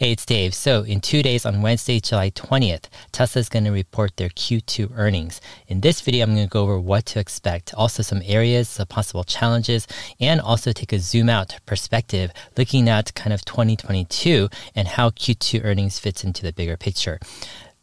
Hey, it's Dave. So, in two days on Wednesday, July 20th, Tesla is going to report their Q2 earnings. In this video, I'm going to go over what to expect, also some areas, some possible challenges, and also take a zoom out perspective looking at kind of 2022 and how Q2 earnings fits into the bigger picture.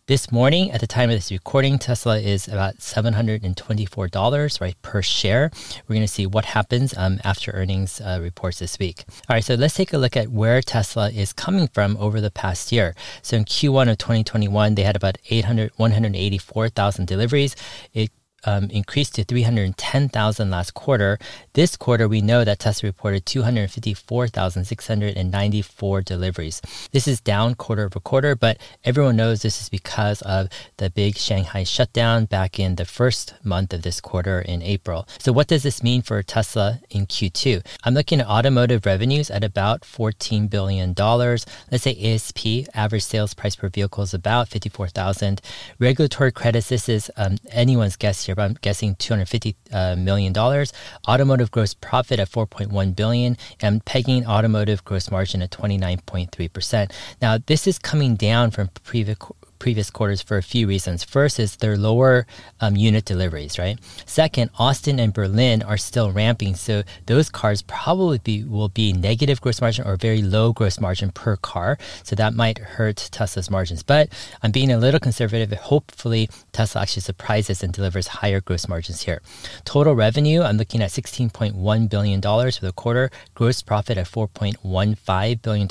This morning, at the time of this recording, Tesla is about $724 right per share. We're going to see what happens um, after earnings uh, reports this week. All right, so let's take a look at where Tesla is coming from over the past year. So in Q1 of 2021, they had about 800, 184,000 deliveries. It um, increased to 310,000 last quarter. This quarter, we know that Tesla reported 254,694 deliveries. This is down quarter over quarter, but everyone knows this is because of the big Shanghai shutdown back in the first month of this quarter in April. So, what does this mean for Tesla in Q2? I'm looking at automotive revenues at about $14 billion. Let's say ASP, average sales price per vehicle, is about 54,000. Regulatory credits, this is um, anyone's guess here, I'm guessing 250 uh, million dollars. Automotive gross profit at 4.1 billion, and pegging automotive gross margin at 29.3 percent. Now this is coming down from previous previous quarters for a few reasons. First is their lower um, unit deliveries, right? Second, Austin and Berlin are still ramping, so those cars probably be, will be negative gross margin or very low gross margin per car. So that might hurt Tesla's margins. But I'm being a little conservative. Hopefully, Tesla actually surprises and delivers higher gross margins here. Total revenue, I'm looking at $16.1 billion for the quarter, gross profit at $4.15 billion,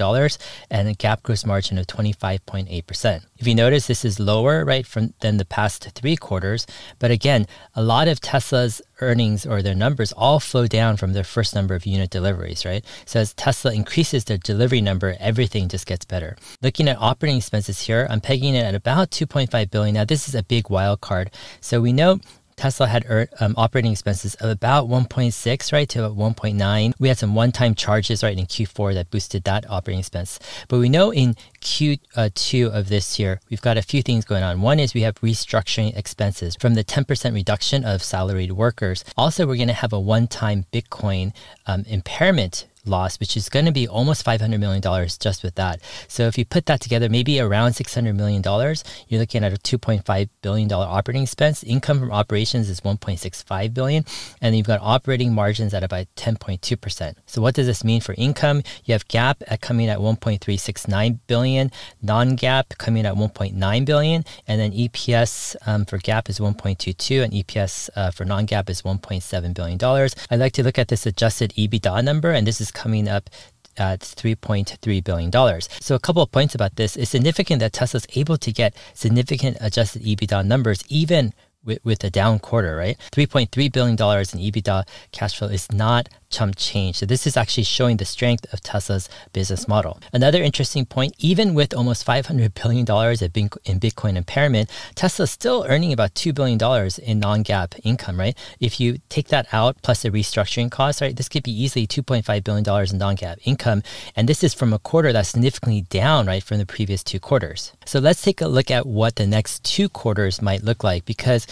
and a GAAP gross margin of 25.8%. If you notice, this is lower, right, from than the past three quarters. But again, a lot of Tesla's earnings or their numbers all flow down from their first number of unit deliveries, right? So as Tesla increases their delivery number, everything just gets better. Looking at operating expenses here, I'm pegging it at about 2.5 billion. Now this is a big wild card. So we know Tesla had um, operating expenses of about 1.6, right, to about 1.9. We had some one-time charges, right, in Q4 that boosted that operating expense. But we know in Q2 of this year, we've got a few things going on. One is we have restructuring expenses from the 10% reduction of salaried workers. Also, we're going to have a one-time Bitcoin um, impairment loss, which is going to be almost $500 million just with that. So if you put that together, maybe around $600 million, you're looking at a $2.5 billion operating expense. Income from operations is 1.65 billion, and you've got operating margins at about 10.2%. So what does this mean for income? You have GAAP at coming at 1.369 billion, non-GAAP coming at 1.9 billion, and then EPS um, for GAAP is 1.22, and EPS uh, for non-GAAP is 1.7 billion dollars. I like to look at this adjusted EBITDA number, and this is coming up at $3.3 billion. So, a couple of points about this. It's significant that Tesla is able to get significant adjusted EBITDA numbers even with, with a down quarter, right? $3.3 billion in EBITDA cash flow is not chump change. So this is actually showing the strength of Tesla's business model. Another interesting point, even with almost $500 billion in Bitcoin impairment, Tesla's still earning about $2 billion in non-GAAP income, right? If you take that out plus the restructuring costs, right, this could be easily $2.5 billion in non-GAAP income. And this is from a quarter that's significantly down, right, from the previous two quarters. So let's take a look at what the next two quarters might look like because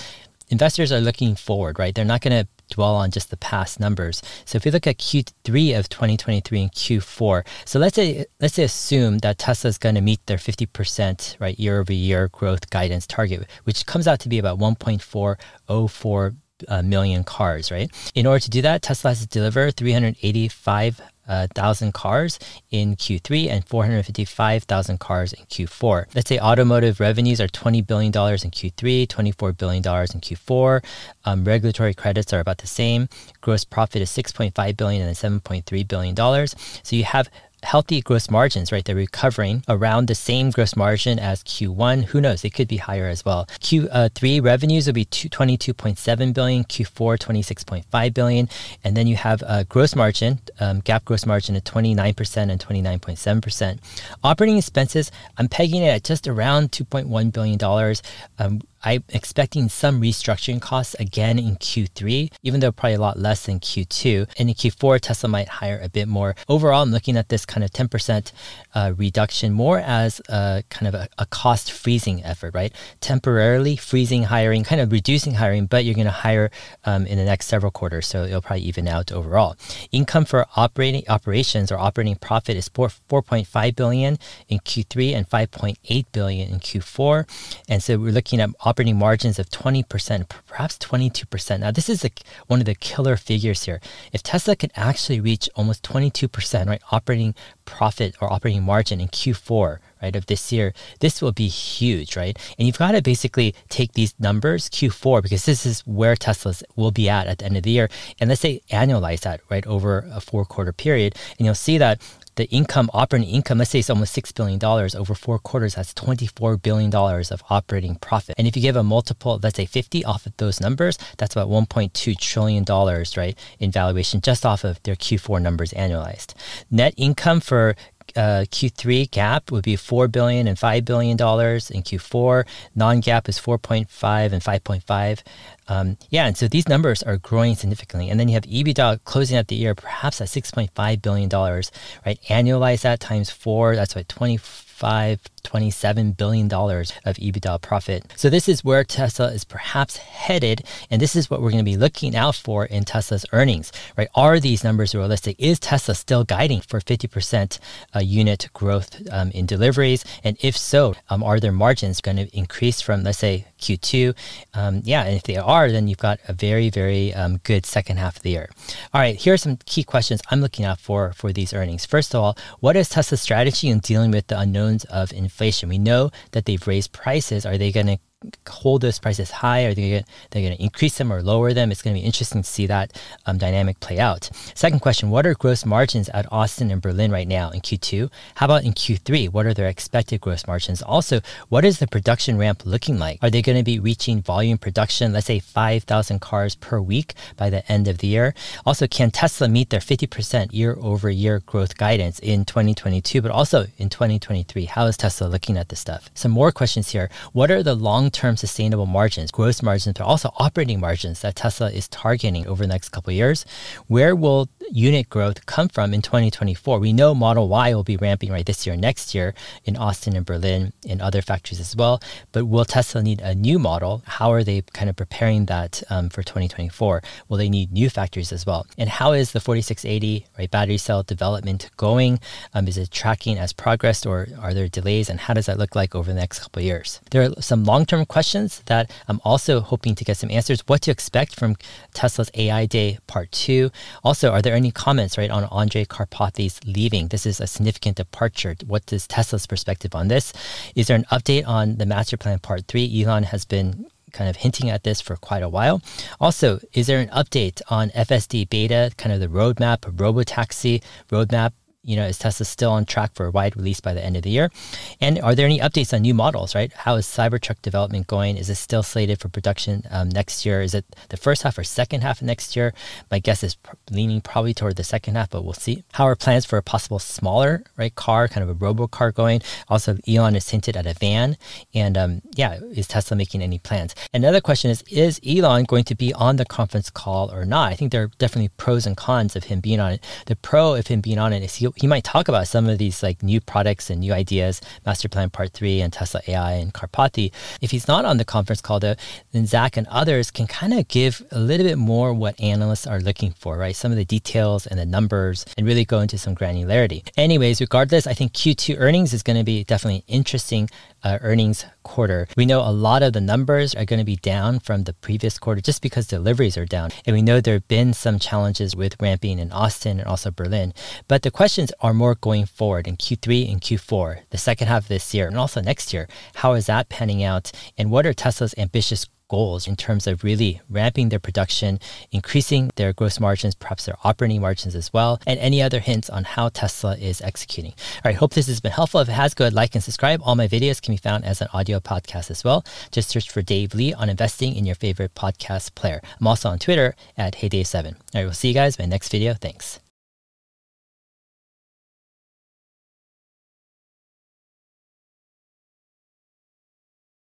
investors are looking forward, right? They're not going to dwell on just the past numbers. So if you look at Q3 of 2023 and Q4, so let's say let's say assume that Tesla is going to meet their 50% right year over year growth guidance target, which comes out to be about 1.404 uh, million cars, right? In order to do that, Tesla has to deliver 385 1,000 cars in Q3 and 455,000 cars in Q4. Let's say automotive revenues are $20 billion in Q3, $24 billion in Q4. Um, regulatory credits are about the same. Gross profit is 6.5 billion and $7.3 billion. So you have healthy gross margins, right? They're recovering around the same gross margin as Q1. Who knows? It could be higher as well. Q3 uh, revenues will be 22.7 billion, Q4 26.5 billion, and then you have a gross margin, um, GAAP gross margin at 29% and 29.7%. Operating expenses, I'm pegging it at just around 2.1 billion dollars. Um, I'm expecting some restructuring costs again in Q3, even though probably a lot less than Q2. And in Q4, Tesla might hire a bit more. Overall, I'm looking at this kind of 10% uh, reduction more as a kind of a, a cost freezing effort, right? Temporarily freezing hiring, kind of reducing hiring, but you're going to hire um, in the next several quarters. So it'll probably even out overall. Income for operating operations or operating profit is 4, 4.5 billion in Q3 and 5.8 billion in Q4. And so we're looking at operating margins of 20%, perhaps 22%. Now, this is one of the killer figures here. If Tesla can actually reach almost 22%, right, operating profit or operating margin in Q4, right, of this year, this will be huge, right? And you've got to basically take these numbers, Q4, because this is where Teslas will be at at the end of the year. And let's say annualize that, right, over a four quarter period. And you'll see that the income, operating income, let's say it's almost $6 billion over four quarters, that's $24 billion of operating profit. And if you give a multiple, let's say 50 off of those numbers, that's about $1.2 trillion, right, in valuation just off of their Q4 numbers annualized. Net income for uh, Q3 GAAP would be four billion and five billion dollars. In Q4, non-GAAP is four point five and five point five. Um, yeah, and so these numbers are growing significantly. And then you have EBITDA closing out the year perhaps at six point five billion dollars. Right, annualize that times four. That's what twenty five $27 billion of EBITDA profit. So this is where Tesla is perhaps headed. And this is what we're going to be looking out for in Tesla's earnings, right? Are these numbers realistic? Is Tesla still guiding for 50% uh, unit growth um, in deliveries? And if so, um, are their margins going to increase from, let's say, Q2? Um, yeah, and if they are, then you've got a very, very um, good second half of the year. All right, here are some key questions I'm looking out for for these earnings. First of all, what is Tesla's strategy in dealing with the unknowns of inflation? inflation. We know that they've raised prices. Are they going to hold those prices high? Are they gonna, they're going to increase them or lower them? It's going to be interesting to see that um, dynamic play out. Second question: What are gross margins at Austin and Berlin right now in Q2? How about in Q3? What are their expected gross margins? Also, what is the production ramp looking like? Are they going to be reaching volume production? Let's say 5,000 cars per week by the end of the year. Also, can Tesla meet their 50% year-over-year growth guidance in 2022, but also in 2023? How is Tesla looking at this stuff? Some more questions here. What are the long term sustainable margins, gross margins, but also operating margins that Tesla is targeting over the next couple years. Where will unit growth come from in 2024? We know Model Y will be ramping right this year, next year in Austin and Berlin, in other factories as well. But will Tesla need a new model? How are they kind of preparing that um, for 2024? Will they need new factories as well? And how is the 4680 right battery cell development going? Um, is it tracking as progressed, or are there delays? And how does that look like over the next couple of years? There are some long-term questions that I'm also hoping to get some answers. What to expect from Tesla's AI Day Part 2. Also, are there any comments, right, on Andrej Karpathy's leaving? This is a significant departure. What is Tesla's perspective on this? Is there an update on the Master Plan Part 3? Elon has been kind of hinting at this for quite a while. Also, is there an update on FSD beta, kind of the roadmap, robotaxi roadmap you know, is Tesla still on track for a wide release by the end of the year? And are there any updates on new models, right? How is Cybertruck development going? Is it still slated for production um, next year? Is it the first half or second half of next year? My guess is pr- leaning probably toward the second half, but we'll see. How are plans for a possible smaller, right, car, kind of a robo car going? Also, Elon has hinted at a van. And um, yeah, is Tesla making any plans? Another question is, is Elon going to be on the conference call or not? I think there are definitely pros and cons of him being on it. The pro of him being on it is he he might talk about some of these like new products and new ideas, Master Plan Part 3 and Tesla AI and Karpathy. If he's not on the conference call though, then Zach and others can kind of give a little bit more what analysts are looking for, right? Some of the details and the numbers and really go into some granularity. Anyways, regardless, I think Q2 earnings is going to be definitely interesting uh, earnings quarter. We know a lot of the numbers are going to be down from the previous quarter just because deliveries are down. And we know there have been some challenges with ramping in Austin and also Berlin. But the questions are more going forward in Q3 and Q4, the second half of this year and also next year. How is that panning out? And what are Tesla's ambitious goals in terms of really ramping their production, increasing their gross margins, perhaps their operating margins as well, and any other hints on how Tesla is executing. All right, hope this has been helpful. If it has, go ahead, like and subscribe. All my videos can be found as an audio podcast as well. Just search for Dave Lee on investing in your favorite podcast player. I'm also on Twitter at HeyDave7. All right, we'll see you guys in my next video. Thanks.